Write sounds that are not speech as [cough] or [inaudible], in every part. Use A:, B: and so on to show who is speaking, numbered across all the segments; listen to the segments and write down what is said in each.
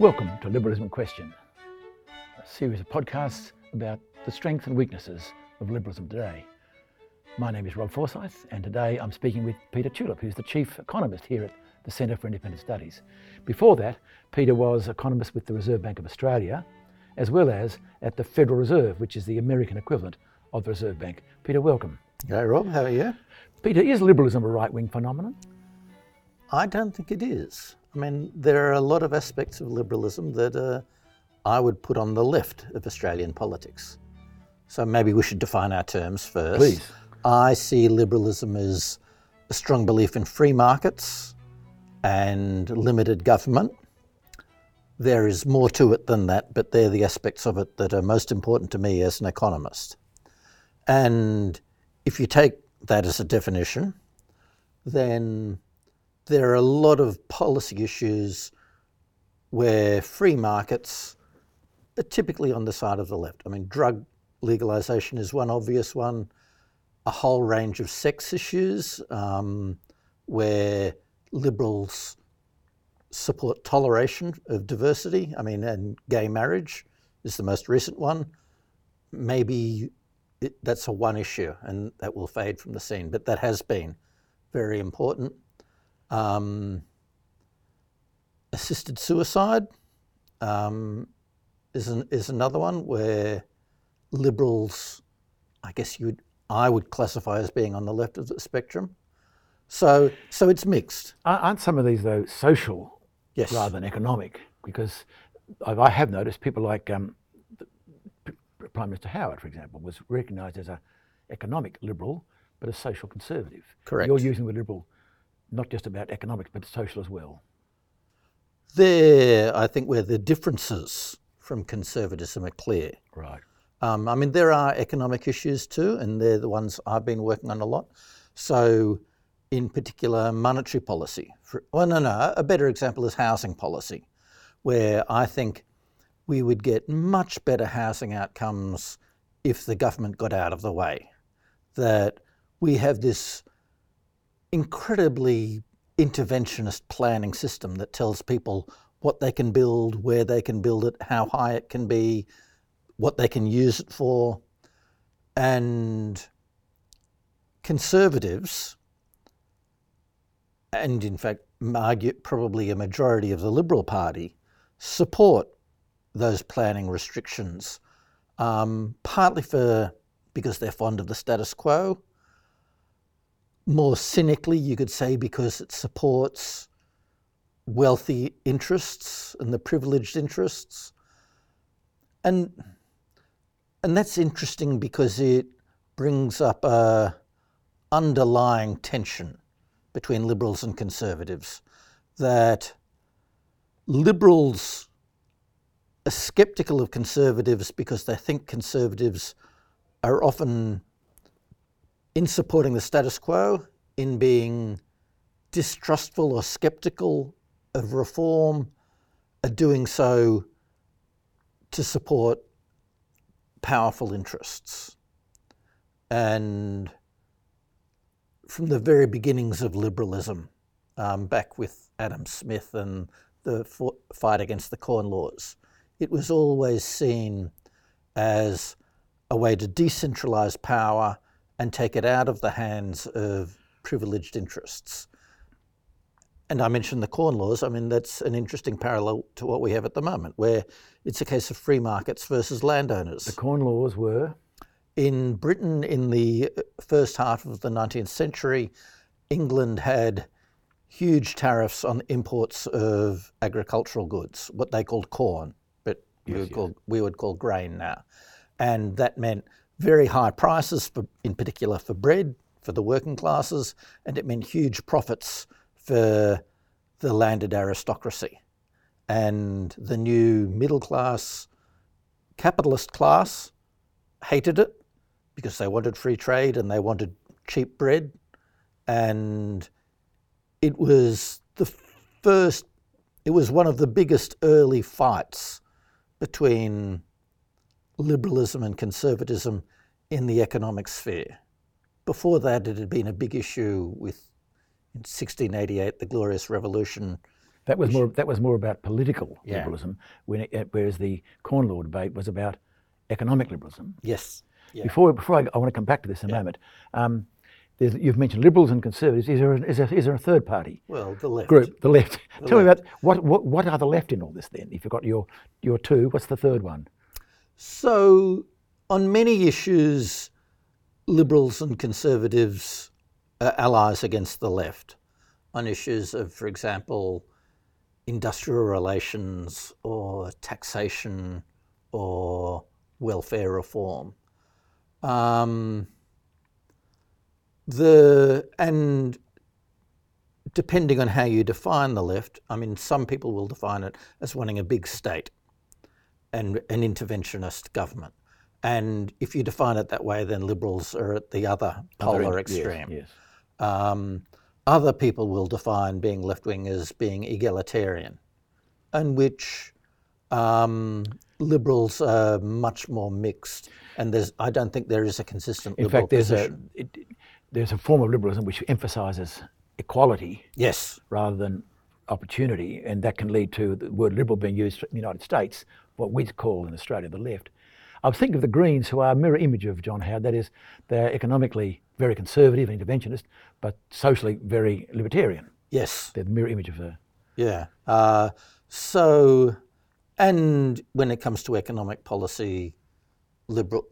A: Welcome to Liberalism in Question, a series of podcasts about the strengths and weaknesses of liberalism today. My name is Rob Forsyth, and today I'm speaking with Peter Tulip, who's the chief economist here at the Centre for Independent Studies. Before that, Peter was economist with the Reserve Bank of Australia, as well as at the Federal Reserve, which is the American equivalent of the Reserve Bank. Peter, welcome.
B: Hey Rob, how are you?
A: Peter, is liberalism a right wing phenomenon?
B: I don't think it is. I mean, there are a lot of aspects of liberalism that uh, I would put on the left of Australian politics. So maybe we should define our terms first.
A: Please.
B: I see liberalism as a strong belief in free markets and limited government. There is more to it than that, but they're the aspects of it that are most important to me as an economist. And if you take that as a definition, then there are a lot of policy issues where free markets are typically on the side of the left. I mean, drug legalization is one obvious one, a whole range of sex issues um, where liberals support toleration of diversity. I mean, and gay marriage is the most recent one. Maybe it, that's a one issue and that will fade from the scene, but that has been very important. Um, assisted suicide um, is an, is another one where liberals, I guess you would, I would classify as being on the left of the spectrum. So so it's mixed.
A: Aren't some of these though social
B: Yes.
A: rather than economic? Because I I have noticed people like um, Prime Minister Howard, for example, was recognised as a economic liberal, but a social conservative.
B: Correct.
A: You're using the liberal not just about economics, but social as well.
B: There, I think, where the differences from conservatism are clear.
A: Right.
B: Um, I mean, there are economic issues too, and they're the ones I've been working on a lot. So, in particular, monetary policy. For, well, no, no, a better example is housing policy, where I think we would get much better housing outcomes if the government got out of the way. That we have this incredibly interventionist planning system that tells people what they can build, where they can build it, how high it can be, what they can use it for. And conservatives, and in fact, argue probably a majority of the Liberal Party, support those planning restrictions, um, partly for because they're fond of the status quo. More cynically, you could say because it supports wealthy interests and the privileged interests. And and that's interesting because it brings up a underlying tension between liberals and conservatives that liberals are skeptical of conservatives because they think conservatives are often in supporting the status quo in being distrustful or skeptical of reform are doing so to support powerful interests. And from the very beginnings of liberalism, um, back with Adam Smith and the fight against the Corn Laws, it was always seen as a way to decentralise power and take it out of the hands of privileged interests. And I mentioned the Corn Laws. I mean, that's an interesting parallel to what we have at the moment, where it's a case of free markets versus landowners.
A: The Corn Laws were
B: In Britain, in the first half of the 19th century, England had huge tariffs on imports of agricultural goods, what they called corn, but we,
A: Yes,
B: would
A: yes.
B: call, we would call grain now. And that meant very high prices, for, in particular for bread, for the working classes, and it meant huge profits for the landed aristocracy. And the new middle class capitalist class hated it because they wanted free trade and they wanted cheap bread. And it was the first, it was one of the biggest early fights between liberalism and conservatism in the economic sphere. Before that, it had been a big issue with in 1688, the Glorious Revolution,
A: That was more. That was more about political
B: Yeah.
A: liberalism, when it, whereas the Corn Law debate was about economic liberalism.
B: Yes. Yeah.
A: Before, before I, I want to come back to this in a moment. Um, you've mentioned liberals and conservatives. Is there, a, is, there, is there a third party
B: Well, the left.
A: group, the left? Tell me about what, what what are the left in all this then? If you've got your your two, what's the third one?
B: So, on many issues, liberals and conservatives are allies against the left. On issues of, for example, industrial relations or taxation or welfare reform. Um, the and depending on how you define the left, I mean, some people will define it as wanting a big state and an interventionist government. And if you define it that way, then liberals are at the other polar
A: Other end- yes,
B: extreme.
A: Yes.
B: Um, other people will define being left wing as being egalitarian, in which um, liberals are much more mixed. And there's, I don't think there is a consistent
A: In
B: liberal
A: fact, there's
B: position.
A: a it, there's a form of liberalism which emphasises equality
B: yes,
A: rather than opportunity, and that can lead to the word liberal being used in the United States, what we'd call in Australia the left. I was thinking of the Greens, who are a mirror image of John Howard. That is, they're economically very conservative and interventionist, but socially very libertarian.
B: yes,
A: They're the mirror image of the.
B: yeah. Uh, so, and when it comes to economic policy, liberal,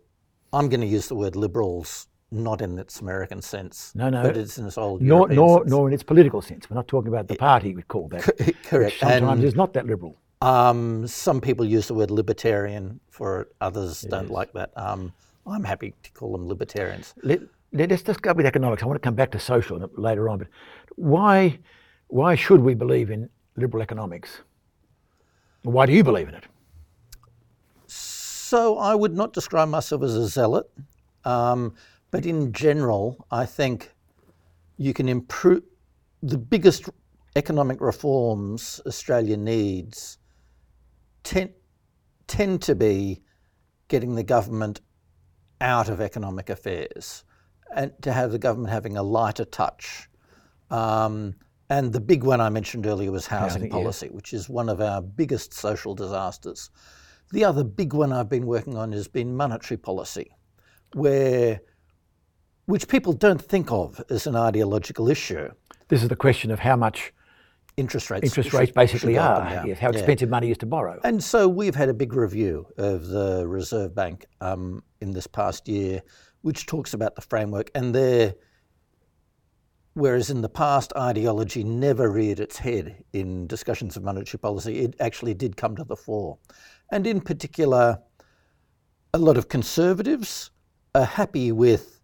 B: I'm going to use the word liberals, not in its American sense,
A: No, no.
B: but it's in its old
A: Nor,
B: European
A: nor,
B: sense.
A: nor in its political sense. We're not talking about the party we call that. [laughs]
B: Correct.
A: Sometimes
B: And-
A: is not that liberal.
B: Um, some people use the word libertarian for it, others don't like that. Um, I'm happy to call them libertarians.
A: Let, let, us just go with economics. I want to come back to social later on, but why, why should we believe in liberal economics? Why do you believe in it?
B: So I would not describe myself as a zealot, um, but in general, I think you can improve the biggest economic reforms Australia needs tend, tend to be getting the government out of economic affairs and to have the government having a lighter touch. Um, and the big one I mentioned earlier was housing, policy, which is one of our biggest social disasters. The other big one I've been working on has been monetary policy, where which people don't think of as an ideological issue.
A: This is the question of how much
B: Interest rates.
A: interest rates basically
B: should go up
A: are, yes, how
B: Yeah.
A: expensive money is to borrow.
B: And so we've had a big review of the Reserve Bank um, in this past year, which talks about the framework. And there, whereas in the past ideology never reared its head in discussions of monetary policy, it actually did come to the fore. And in particular, a lot of conservatives are happy with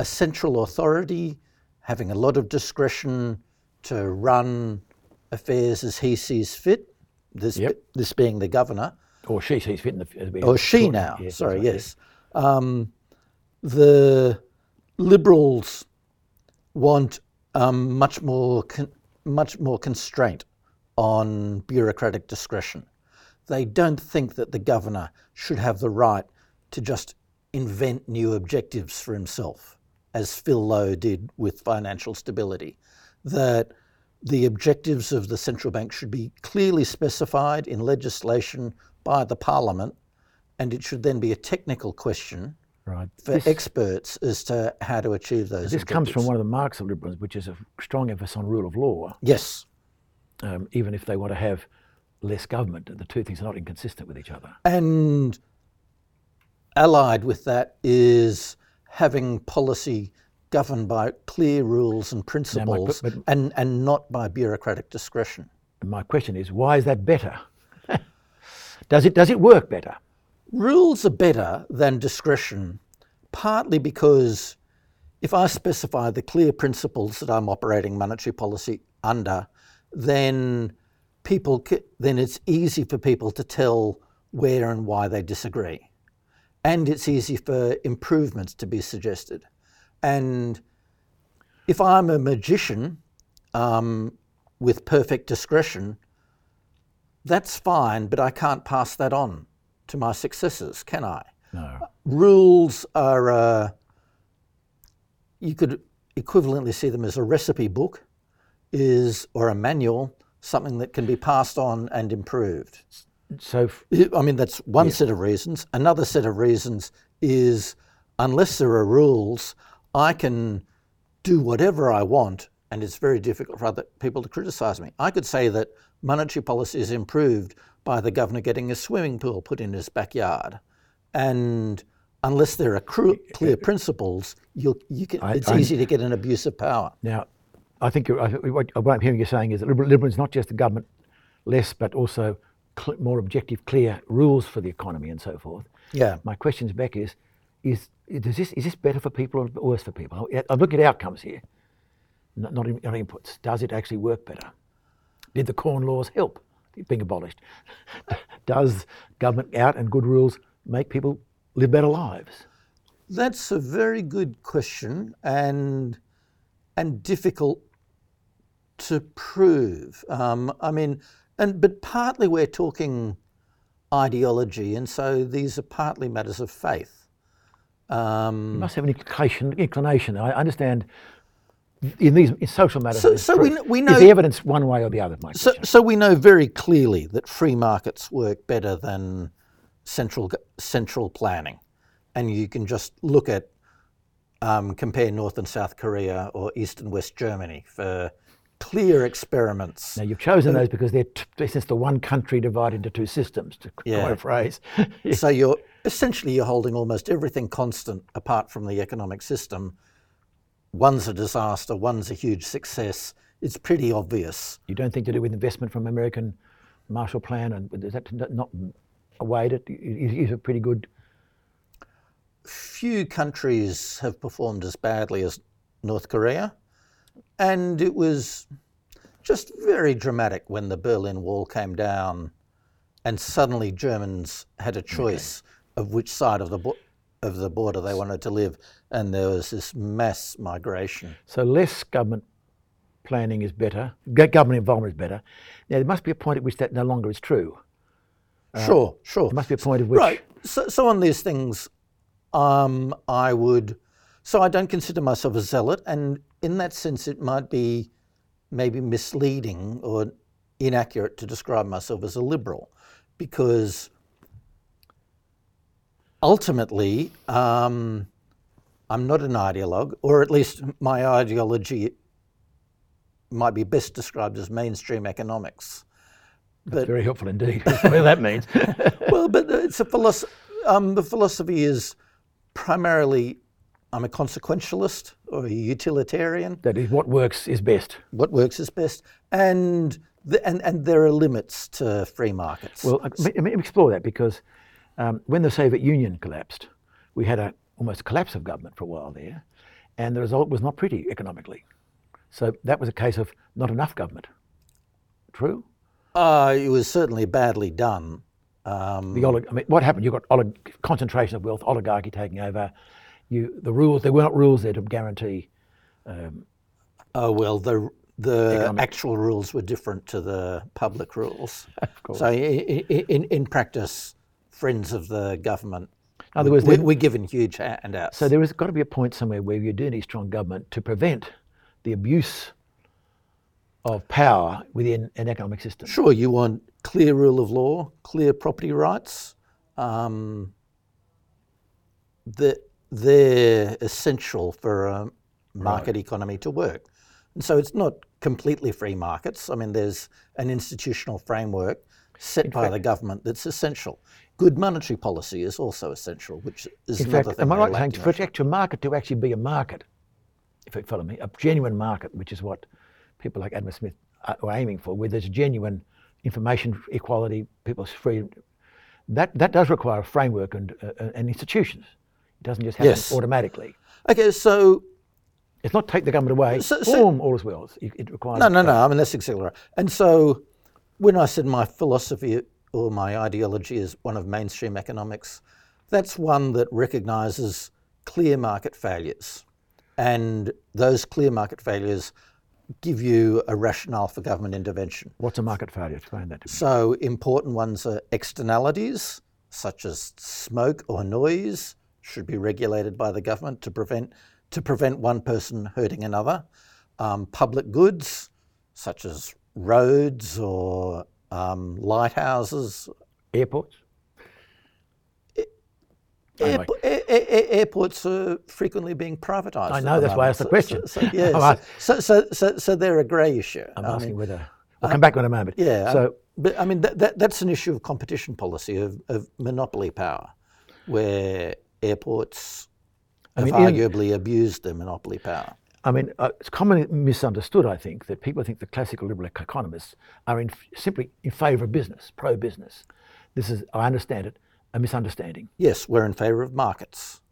B: a central authority having a lot of discretion to run affairs as he sees fit, this,
A: Yep.
B: this being the governor,
A: Or she sees fit in the.
B: or she now,
A: yes,
B: sorry,
A: right,
B: yes. Um, the Liberals want um, much more con- much more constraint on bureaucratic discretion. They don't think that the governor should have the right to just invent new objectives for himself, as Phil Lowe did with financial stability. That the objectives of the central bank should be clearly specified in legislation by the parliament, and it should then be a technical question
A: Right.
B: for
A: This,
B: experts as to how to achieve those.
A: this comes from one of the marks of liberalism, which is a strong emphasis on rule of law,
B: Yes,
A: um, even if they want to have less government. The two things are not inconsistent with each other.
B: and allied with that is having policy governed by clear rules and principles,
A: but-
B: and and not by bureaucratic discretion.
A: My question is, why is that better? [laughs] does it does it work better?
B: Rules are better than discretion, partly because if I specify the clear principles that I'm operating monetary policy under, then people then it's easy for people to tell where and why they disagree, and it's easy for improvements to be suggested. And if I'm a magician um, with perfect discretion, that's fine, but I can't pass that on to my successors, can I?
A: No.
B: Rules are, uh, you could equivalently see them as a recipe book, is or a manual something that can be passed on and improved.
A: So, f-
B: I mean, that's one set of reasons. Another set of reasons is unless there are rules, I can do whatever I want, and it's very difficult for other people to criticise me. I could say that monetary policy is improved by the governor getting a swimming pool put in his backyard, and unless there are [laughs] clear principles, you you can,
A: I-
B: it's
A: I-
B: easy to get an abuse of power.
A: now, I think you're, I, what, I'm hearing you saying is that liberal, liberal is not just the government less, but also more objective, clear rules for the economy and so forth.
B: Yeah.
A: My questions back is, is, is, this, is this better for people or worse for people? I'm looking at outcomes here, not, not, not inputs. Does it actually work better? Did the corn laws help being abolished? [laughs] Does government out and good rules make people live better lives?
B: That's a very good question and and difficult to prove. Um, I mean, and but partly we're talking ideology, and so these are partly matters of faith. Um,
A: You must have an inclination. inclination. I understand in these in social matters.
B: So- so we we
A: Is
B: know-
A: the evidence one way or the other, Mike?
B: so, so we know very clearly that free markets work better than central central planning, and you can just look at um, compare North and South Korea or East and West Germany for clear experiments.
A: now you've chosen those because they're t- this is the one country divided into two systems. To
B: Yeah.
A: a phrase. [laughs]
B: So you're essentially you're holding almost everything constant apart from the economic system. One's a disaster, one's a huge success. It's pretty obvious.
A: you don't think to do with investment from American Marshall Plan, and is that not a way that is a pretty good?
B: Few countries have performed as badly as North Korea, and it was just very dramatic when the Berlin Wall came down, and suddenly Germans had a choice of which side of the bo- of the border they wanted to live, and there was this mass migration.
A: So less government planning is better. Government involvement is better. Now there must be a point at which that no longer is true.
B: sure, sure.
A: There must be a point at which
B: Right. So, so on these things, um, I would. So I don't consider myself a zealot, and in that sense, it might be maybe misleading or inaccurate to describe myself as a liberal, because ultimately, um, I'm not an ideologue, or at least my ideology might be best described as mainstream economics.
A: That's very helpful indeed. [laughs] Whatever that means. [laughs]
B: well, but it's a philosophy. Um, the philosophy is primarily I'm a consequentialist or a utilitarian.
A: that is what works is best.
B: What works is best, and the, and and there are limits to free markets.
A: Well, let me- explore that because um, when the Soviet Union collapsed, we had a, almost a collapse of government for a while there, and the result was not pretty economically. So that was a case of not enough government. True.
B: uh, it was certainly badly done. Um,
A: The olig- I mean, what happened? You got olig- concentration of wealth, oligarchy taking over. You the rules. There weren't rules there to guarantee.
B: oh well, the the
A: Economic.
B: actual rules were different to the public rules. [laughs]
A: Of course.
B: So i- i- in in practice, friends of the government.
A: In other words,
B: we,
A: there-
B: we're given huge handouts.
A: So there has got to be a point somewhere where you do need strong government to prevent the abuse of power within an economic system.
B: Sure, you want clear rule of law, clear property rights. Um, that they're essential for a market economy to work. And so it's not completely free markets. I mean, there's an institutional framework set by the government that's essential. Good monetary policy is also essential, which is
A: In
B: another
A: fact,
B: thing.
A: am I right saying
B: in
A: for actual market to actually be a market, if you follow me, a genuine market, which is what people like Adam Smith are are aiming for, where there's genuine information equality, people's freedom, that, that does require a framework and, uh, and institutions. It doesn't just happen
B: Yes.
A: automatically.
B: Okay, so
A: It's not take the government away,
B: So- so-
A: boom, all is well. It, it requires
B: No, no, no. I mean, that's exactly right. And so when I said my philosophy or my ideology is one of mainstream economics, that's one that recognizes clear market failures. And those clear market failures give you a rationale for government intervention.
A: What's a market failure? Explain that to me.
B: So important ones are externalities, such as smoke or noise, should be regulated by the government to prevent to prevent one person hurting another. Um, public goods, such as roads or um, lighthouses.
A: Airports? Anyway.
B: Airpo- a- a- a- airports are frequently being privatised.
A: I know,
B: the
A: that's why I asked the question.
B: So, so, yeah, so, [laughs] so, so, so, so they're a grey issue.
A: I'm
B: I
A: asking
B: mean,
A: whether. We'll come back in a moment.
B: yeah.
A: So,
B: but I mean, that, that, that's an issue of competition policy, of, of monopoly power, where airports have
A: mean, in-
B: arguably abused their monopoly power.
A: I mean, uh, it's commonly misunderstood, I think, that people think the classical liberal economists are in, simply in favour of business, pro business. This is, I understand it, a misunderstanding.
B: Yes, we're in favour of markets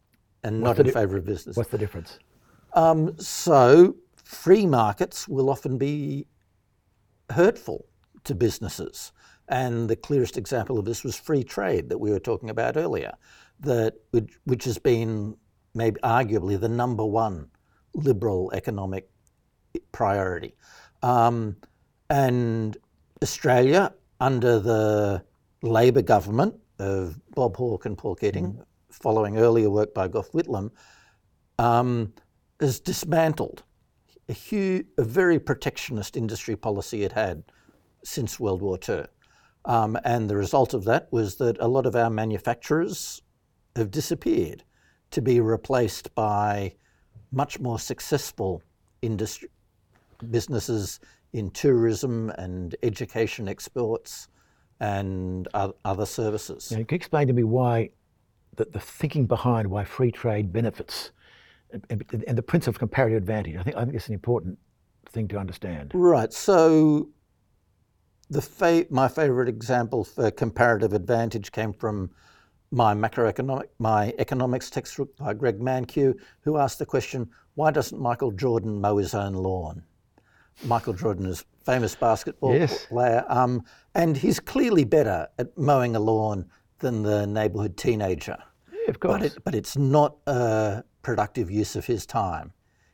B: and not
A: the
B: in
A: di-
B: favour of business.
A: What's the difference?
B: Um, so, free markets will often be hurtful to businesses. And the clearest example of this was free trade that we were talking about earlier, that which, which has been maybe arguably the number one liberal economic priority. Um, and Australia, under the Labor government of Bob Hawke and Paul Keating, following earlier work by Gough Whitlam, um, has dismantled a, huge, a very protectionist industry policy it had since World War II. Um, and the result of that was that a lot of our manufacturers have disappeared to be replaced by much more successful industry businesses in tourism and education exports and other services.
A: Now, can you explain to me why, the, the thinking behind why free trade benefits and, and- and the principle of comparative advantage? I think, I think it's an important thing to understand.
B: Right. So, the fa- my favourite example for comparative advantage came from my macroeconomic my economics textbook by Greg Mankiw, who asked the question, "Why doesn't Michael Jordan mow his own lawn?" Michael Jordan is a famous basketball
A: Yes.
B: player, um, and he's clearly better at mowing a lawn than the neighbourhood teenager.
A: Yeah, of course.
B: But, it, but it's not a productive use of his time.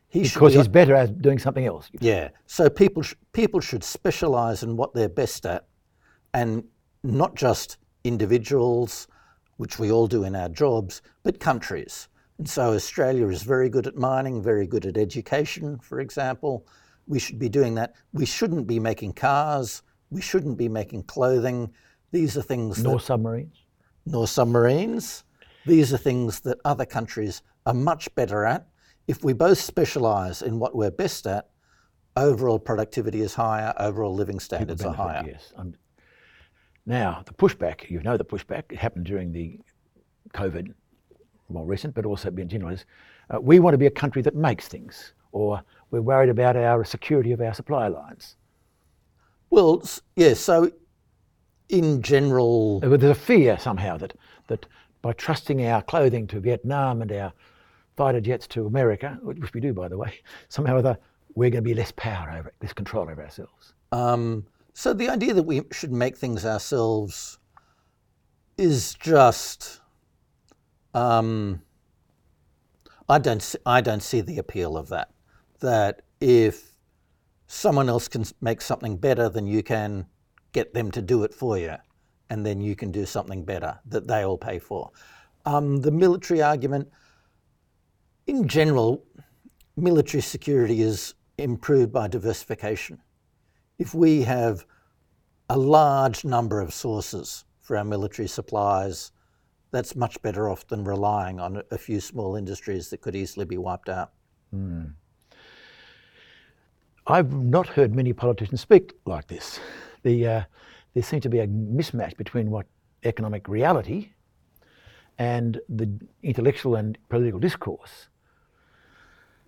B: He should
A: because
B: be
A: he's better at doing something else.
B: yeah. So people sh- people should specialise in what they're best at, and not just individuals, which we all do in our jobs, but countries. And so Australia is very good at mining, very good at education, for example. We should be doing that. We shouldn't be making cars. We shouldn't be making clothing. These are things
A: Nor
B: that
A: submarines.
B: nor submarines. These are things that other countries are much better at. If we both specialise in what we're best at, overall productivity is higher, overall living standards are higher.
A: Yes. Um, now, the pushback, you know the pushback, it happened during the COVID, more recent, but also in general, is uh, we want to be a country that makes things, or we're worried about our security of our supply lines.
B: Well, yes, so in general,
A: Uh, There's a fear somehow that, that by trusting our clothing to Vietnam and our fighter jets to America, which we do, by the way, [laughs] somehow or other, we're going to be less power over it, less control over ourselves.
B: um, so the idea that we should make things ourselves is just, um, I don't, s- I don't see the appeal of that. That if someone else can make something better than you can, get them to do it for you, and then you can do something better that they all pay for. Um, the military argument, in general, military security is improved by diversification. If we have a large number of sources for our military supplies, that's much better off than relying on a few small industries that could easily be wiped out.
A: I've not heard many politicians speak like this. The, uh, there seems to be a mismatch between what economic reality and the intellectual and political discourse.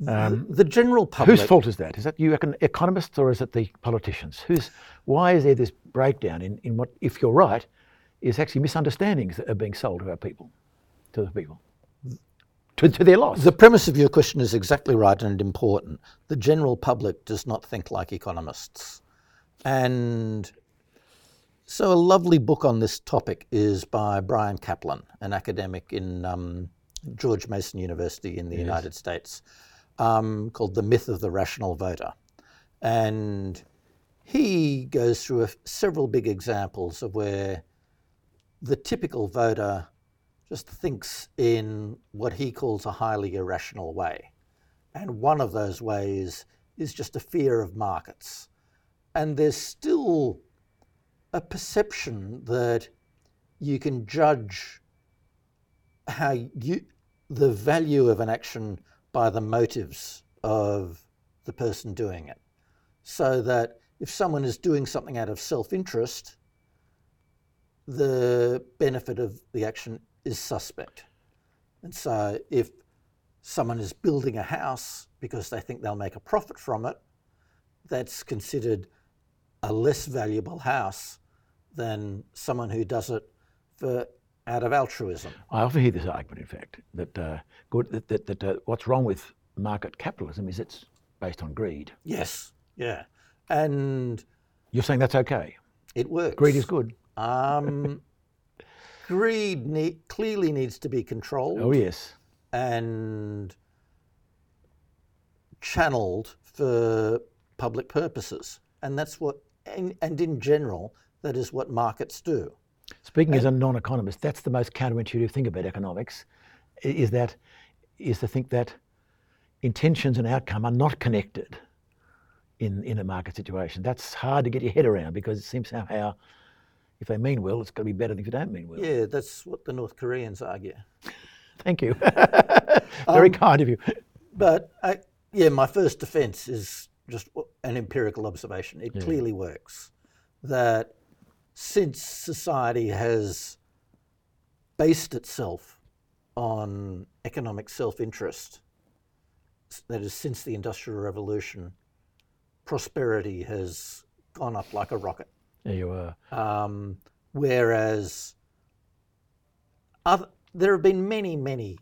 B: The general public.
A: Whose fault is that? Is that you econ- economists or is it the politicians? Who's, why is there this breakdown in, in what, if you're right, is actually misunderstandings that are being sold to our people, to the people, to, to their loss?
B: The premise of your question is exactly right and important. The general public does not think like economists. And so, a lovely book on this topic is by Bryan Caplan, an academic in um, George Mason University in the United States, um, called The Myth of the Rational Voter. And he goes through a, several big examples of where the typical voter just thinks in what he calls a highly irrational way. And one of those ways is just a fear of markets. and there's still a perception that you can judge how you the value of an action by the motives of the person doing it. So that if someone is doing something out of self-interest, the benefit of the action is suspect. And so if someone is building a house because they think they'll make a profit from it, that's considered a less valuable house than someone who does it for out of altruism.
A: I often hear this argument, in fact, that uh, good that, that, that uh, what's wrong with market capitalism is it's based on greed.
B: Yes, yeah, and
A: You're saying that's okay.
B: it works.
A: Greed is good.
B: Um, [laughs] greed ne- clearly needs to be controlled
A: Oh yes.
B: and channeled for public purposes, and that's what. And, and in general, that is what markets do.
A: Speaking uh, as a non-economist, that's the most counterintuitive thing about economics, is that is to think that intentions and outcome are not connected in in a market situation. That's hard to get your head around because it seems somehow if they mean well, it's got to be better than if you don't mean well.
B: Yeah, that's what the North Koreans argue. [laughs]
A: Thank you. [laughs] Very um, kind of you.
B: But I, yeah, my first defence is just an empirical observation. It clearly works. That since society has based itself on economic self interest, that is, since the Industrial Revolution, prosperity has gone up like a rocket.
A: There you are.
B: Um, whereas other, there have been many, many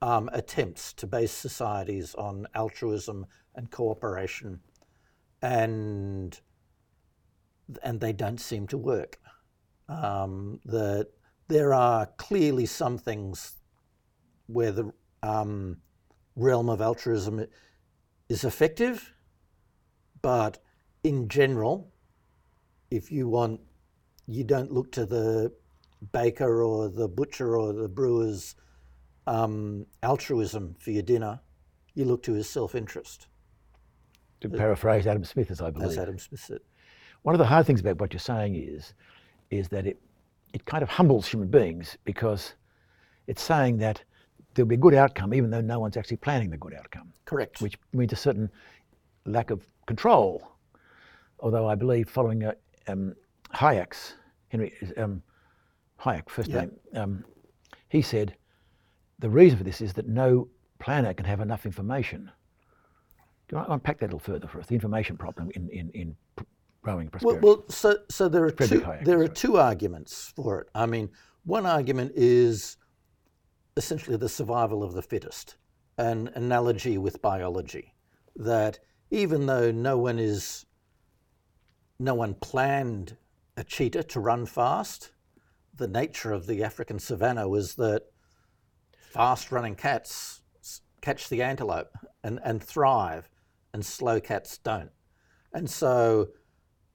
B: um, attempts to base societies on altruism and cooperation, and and they don't seem to work. Um, that there are clearly some things where the um, realm of altruism is effective, but in general, if you want, you don't look to the baker or the butcher or the brewer's um, altruism for your dinner. You look to his self-interest,
A: To paraphrase Adam Smith, as I believe.
B: as Adam Smith said.
A: One of the hard things about what you're saying is, is that it, it kind of humbles human beings because it's saying that there'll be a good outcome even though no one's actually planning the good outcome,
B: Correct.
A: which means a certain lack of control. Although I believe following uh, um, Hayek's, Henry um, Hayek, first name, um, he said the reason for this is that no planner can have enough information. Do you want to unpack that a little further for us? The information problem in, in, in growing
B: Well,
A: prosperity.
B: well so, so there are two, there are two arguments for it. I mean, one argument is essentially the survival of the fittest, an analogy with biology, that even though no one is, no one planned a cheetah to run fast, the nature of the African savannah was that fast-running cats catch the antelope and, and thrive, and slow cats don't. And so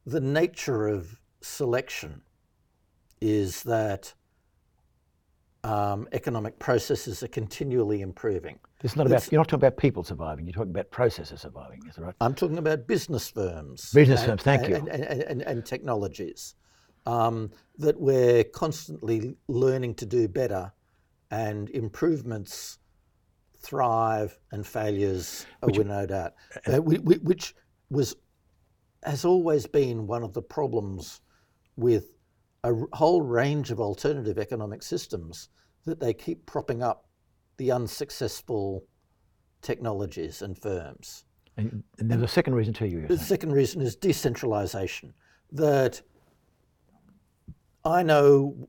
B: the nature of selection is that um, economic processes are continually improving.
A: This is not about, you're not talking about people surviving, you're talking about processes surviving, is that right?
B: I'm talking about business firms.
A: Business
B: and-
A: firms, thank you.
B: And, and, and, and, technologies. Um, that we're constantly learning to do better and improvements thrive and failures are with no doubt. Uh, whi- whi- which was has always been one of the problems with a whole range of alternative economic systems that they keep propping up the unsuccessful technologies and firms.
A: And, and there's a second reason too, you
B: The second reason is decentralization. That I know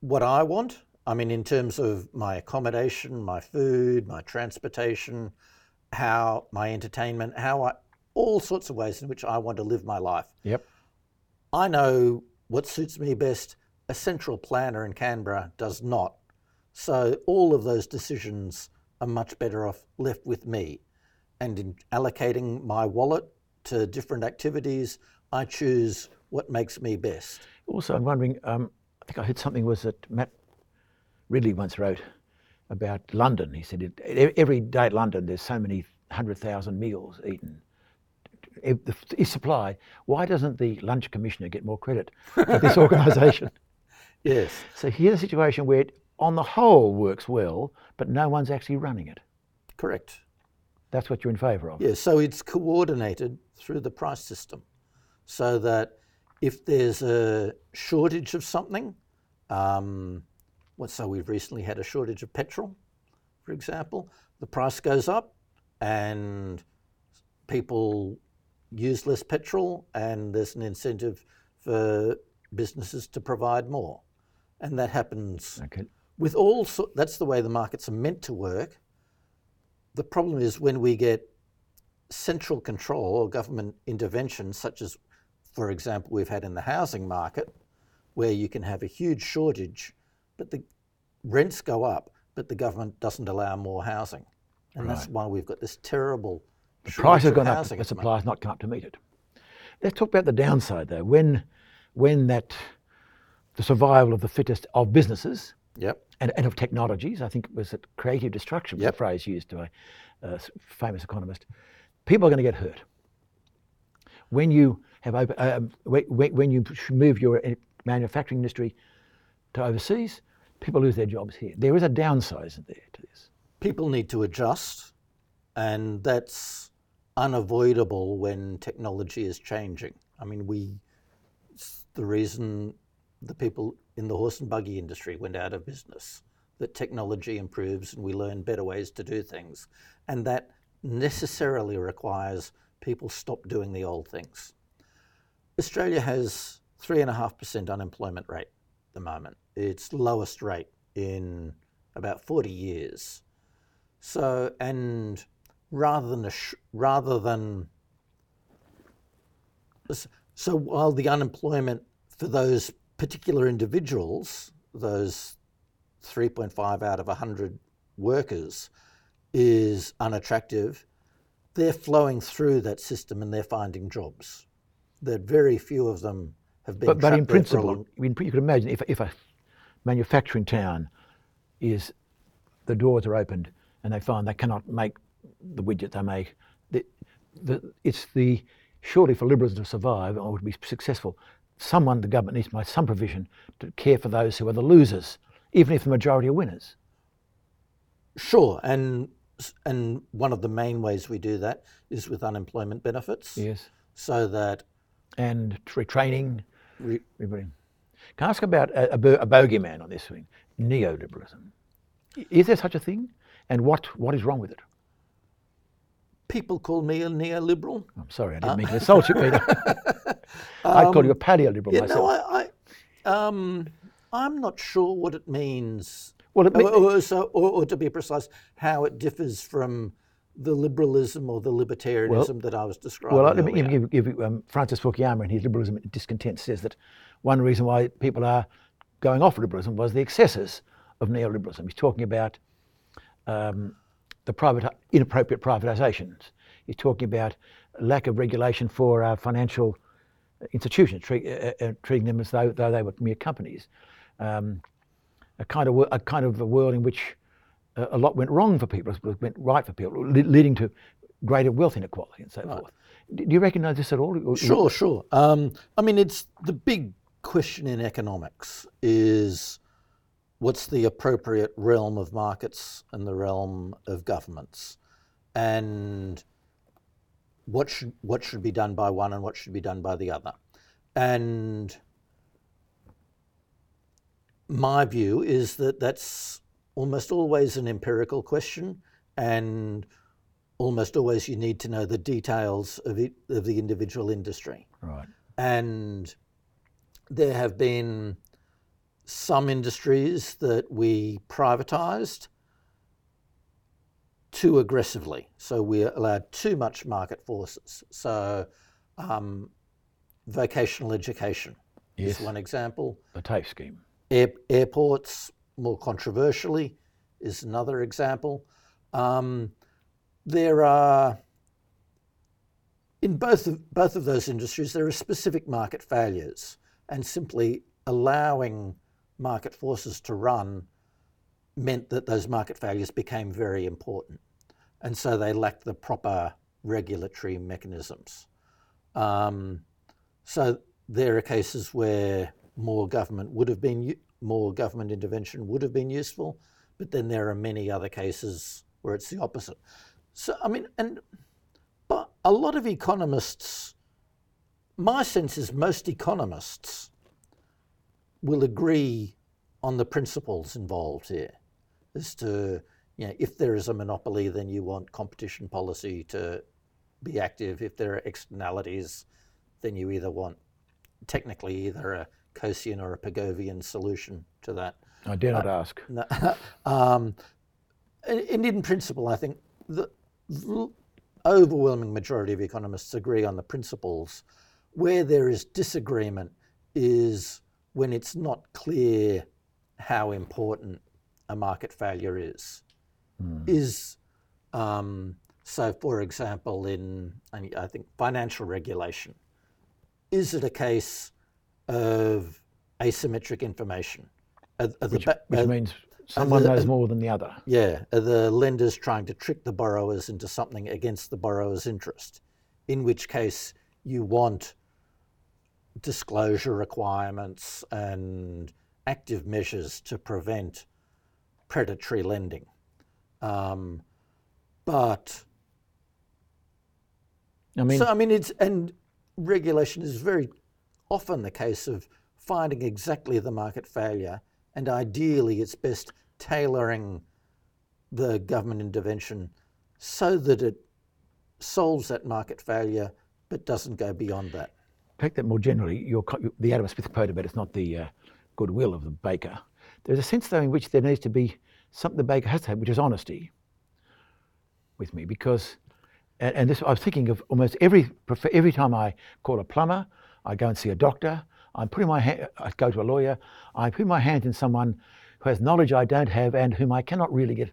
B: what I want. I mean, in terms of my accommodation, my food, my transportation, how my entertainment, how I, all sorts of ways in which I want to live my life.
A: Yep.
B: I know what suits me best. A central planner in Canberra does not. So all of those decisions are much better off left with me. And in allocating my wallet to different activities, I choose what makes me best.
A: Also, I'm wondering, um, I think I heard something was that Matt Ridley once wrote about London. He said every day at London there's so many hundred thousand meals eaten is supply, why doesn't the lunch commissioner get more credit for this organisation? [laughs]
B: Yes.
A: So here's a situation where it, on the whole, works well, but no one's actually running it.
B: Correct.
A: That's what you're in favour of.
B: Yeah, so it's coordinated through the price system so that if there's a shortage of something, um, what, so we've recently had a shortage of petrol, for example, the price goes up and people use less petrol and there's an incentive for businesses to provide more. And that happens
A: Okay.
B: with all, so, that's the way the markets are meant to work. The problem is when we get central control or government intervention, such as, for example, we've had in the housing market, where you can have a huge shortage, but the rents go up, but the government doesn't allow more housing. And that's why we've got this terrible
A: The price has gone up, but
B: the
A: supply has not come up to meet it. Let's talk about the downside, though. When, when that the survival of the fittest of businesses
B: Yep.
A: and, and of technologies, I think it was that creative destruction was
B: Yep.
A: the phrase used by a famous economist. People are going to get hurt. When you have open, um, when, when you move your uh, manufacturing industry to overseas, people lose their jobs here. There is a downside there to this.
B: people need to adjust, and that's unavoidable when technology is changing. I mean, we, the reason the people in the horse and buggy industry went out of business, that technology improves and we learn better ways to do things. And that necessarily requires people stop doing the old things. Australia has 3.5% unemployment rate at the moment. It's lowest rate in about 40 years. So, and rather than a sh- rather than so, while the unemployment for those particular individuals, those 3.5 out of 100 workers, is unattractive, they're flowing through that system and they're finding jobs. That very few of them have been.
A: But, but in
B: trapped there for a
A: principle,
B: long-
A: I mean, you can imagine if, if a manufacturing town is the doors are opened and they find they cannot make the widget they make, the, the, it's the surely for liberalism to survive or to be successful, someone the government needs to make some provision to care for those who are the losers, even if the majority are winners.
B: Sure, and and one of the main ways we do that is with unemployment benefits,
A: Yes.
B: so that
A: And retraining. training.
B: re-
A: Can I ask about a, a, a bogeyman on this thing, neoliberalism? Is there such a thing? And what, what is wrong with it?
B: People call me a neoliberal.
A: I'm sorry, I didn't mean to insult you, Peter. [laughs] I'd call you a paleoliberal
B: Yeah,
A: myself.
B: no, I, I um, I'm not sure what it means.
A: Well, it
B: or, or, so, or, or to be precise, how it differs from the liberalism or the libertarianism that I was describing.
A: well, let me give, give, give um, Francis Fukuyama in his Liberalism and Discontent says that one reason why people are going off liberalism was the excesses of neoliberalism. He's talking about um, the private, inappropriate privatisations. He's talking about lack of regulation for uh, financial institutions, treat, uh, uh, treating them as though, though they were mere companies. Um, a kind of a kind of a world in which uh, a lot went wrong for people, went right for people, le- leading to greater wealth inequality and so forth. Do do you recognise this at all?
B: Sure, sure. Um, I mean, it's the big question in economics is what's the appropriate realm of markets and the realm of governments, and what should what should be done by one and what should be done by the other, and my view is that that's almost always an empirical question, and almost always you need to know the details of it, of the individual industry.
A: Right.
B: And there have been some industries that we privatised too aggressively. So we allowed too much market forces. So um, vocational education
A: Yes.
B: is one example.
A: The TAFE scheme.
B: Air, airports, more controversially, is another example. Um, there are, in both of, both of those industries, there are specific market failures, and simply allowing market forces to run meant that those market failures became very important. And so they lacked the proper regulatory mechanisms. Um, so there are cases where more government would have been more government intervention would have been useful, but then there are many other cases where it's the opposite. So I mean, and but a lot of economists, my sense is most economists will agree on the principles involved here, as to you know if there is a monopoly, then you want competition policy to be active. If there are externalities, then you either want technically either a Coasian or a Pigovian solution to that.
A: I dare not uh, ask. [laughs]
B: um, and in principle, I think the overwhelming majority of economists agree on the principles. Where there is disagreement is when it's not clear how important a market failure is. Mm. Is um, so, for example, in I think financial regulation, is it a case of asymmetric information?
A: Are, are which, ba- which are, means someone the, knows more than the other.
B: Yeah, are the lenders trying to trick the borrowers into something against the borrower's interest? In which case, you want disclosure requirements and active measures to prevent predatory lending. Um, but I mean, so I mean, it's and regulation is very often the case of finding exactly the market failure, and ideally, it's best tailoring the government intervention so that it solves that market failure but doesn't go beyond that.
A: Take that more generally, your, the Adam Smith quote about it's not the uh, goodwill of the baker. There's a sense, though, in which there needs to be something the baker has to have, which is honesty with me, because, and, and this, I was thinking of almost every, every time I call a plumber, I go and see a doctor, I'm putting my hand, I go to a lawyer, I put my hand in someone who has knowledge I don't have and whom I cannot really get,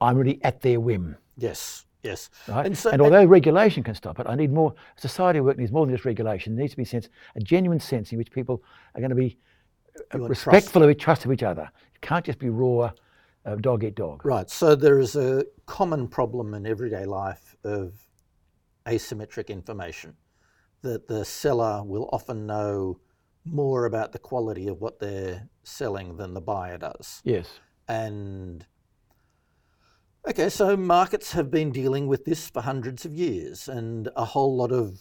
A: I'm really at their whim.
B: Yes, yes.
A: Right? And, so, and although and, regulation can stop it, I need more, society work needs more than just regulation. There needs to be a sense, a genuine sense in which people are going to be uh, respectful trust. of each trust of each other. It can't just be raw uh, dog eat dog.
B: Right. So there is a common problem in everyday life of asymmetric information that the seller will often know more about the quality of what they're selling than the buyer does.
A: Yes.
B: And okay, so markets have been dealing with this for hundreds of years and a whole lot of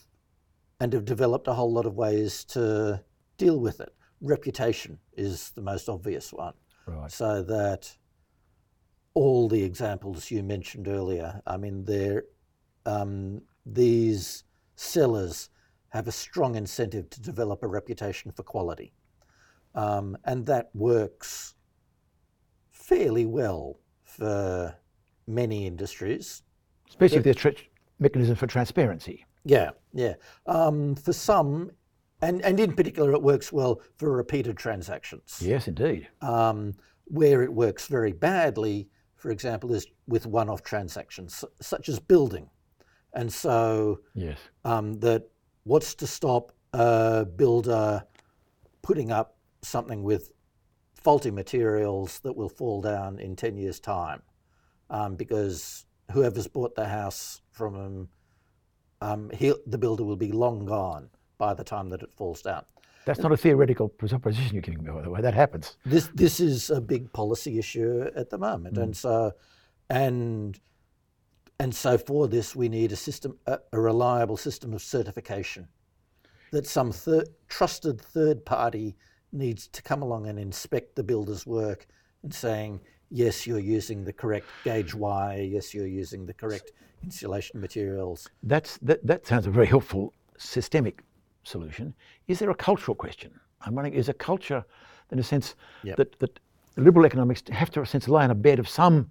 B: and have developed a whole lot of ways to deal with it. Reputation is the most obvious one.
A: Right.
B: So that all the examples you mentioned earlier, I mean, they're, um, these sellers have a strong incentive to develop a reputation for quality. Um, and that works fairly well for many industries.
A: Especially but, if there's tra- mechanism for transparency.
B: Yeah, yeah. Um, for some, and, and in particular, it works well for repeated transactions.
A: Yes, indeed.
B: Um, where it works very badly, for example, is with one off transactions, such as building. And so
A: yes.
B: Um, that What's to stop a builder putting up something with faulty materials that will fall down in 10 years' time? Um, because whoever's bought the house from him, um, the builder will be long gone by the time that it falls down.
A: That's not a theoretical proposition you're giving me, by the way. That happens.
B: This this is a big policy issue at the moment, mm. and so and and so for this, we need a system, a, a reliable system of certification that some thir- trusted third party needs to come along and inspect the builder's work and saying, yes, you're using the correct gauge wire, yes, you're using the correct insulation materials.
A: That's, that, that sounds a very helpful systemic solution. Is there a cultural question? I'm wondering, is a culture, in a sense, yep. that, that liberal economics have to, in a sense, lie on a bed of some,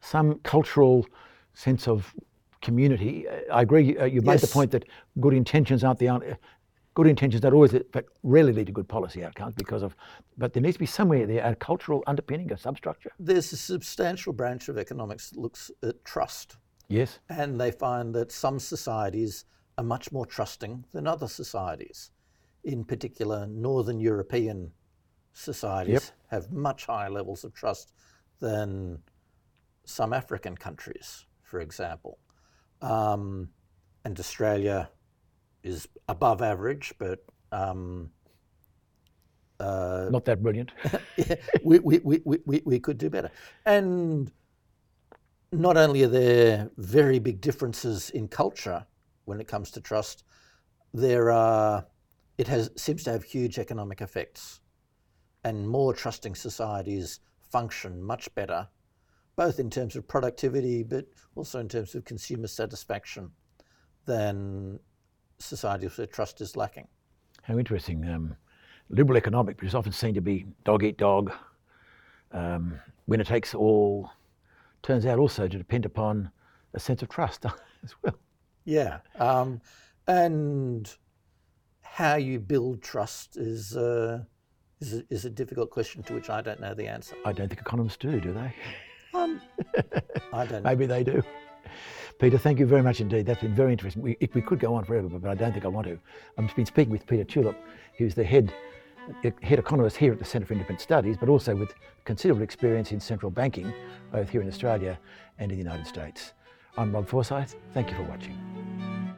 A: some cultural sense of community. I agree. Uh, you made the point that good intentions aren't the only. Good intentions don't always, but rarely lead to good policy outcomes because of. But there needs to be somewhere there a cultural underpinning, a substructure.
B: There's a substantial branch of economics that looks at trust.
A: Yes.
B: And they find that some societies are much more trusting than other societies. In particular, Northern European societies yep. have much higher levels of trust than some African countries for example. Um, and Australia is above average, but um,
A: Not that brilliant. [laughs]
B: yeah, we, we, we, we, we- we could do better. And not only are there very big differences in culture when it comes to trust, there are it has seems to have huge economic effects. And more trusting societies function much better, both in terms of productivity but also in terms of consumer satisfaction than societies where trust is lacking.
A: How interesting. Um, liberal economic, which is often seen to be dog eat dog, um, winner takes all, turns out also to depend upon a sense of trust [laughs] as well.
B: Yeah, um, and how you build trust is uh, is, a, is a difficult question to which I don't know the answer.
A: I don't think economists do, do they?
B: Um, [laughs] I don't. know.
A: Maybe they do. Peter, thank you very much indeed. That's been very interesting. We, we could go on forever, but I don't think I want to. I've been speaking with Peter Tulip, who's the head, head economist here at the Centre for Independent Studies, but also with considerable experience in central banking, both here in Australia and in the United States. I'm Rob Forsyth. Thank you for watching.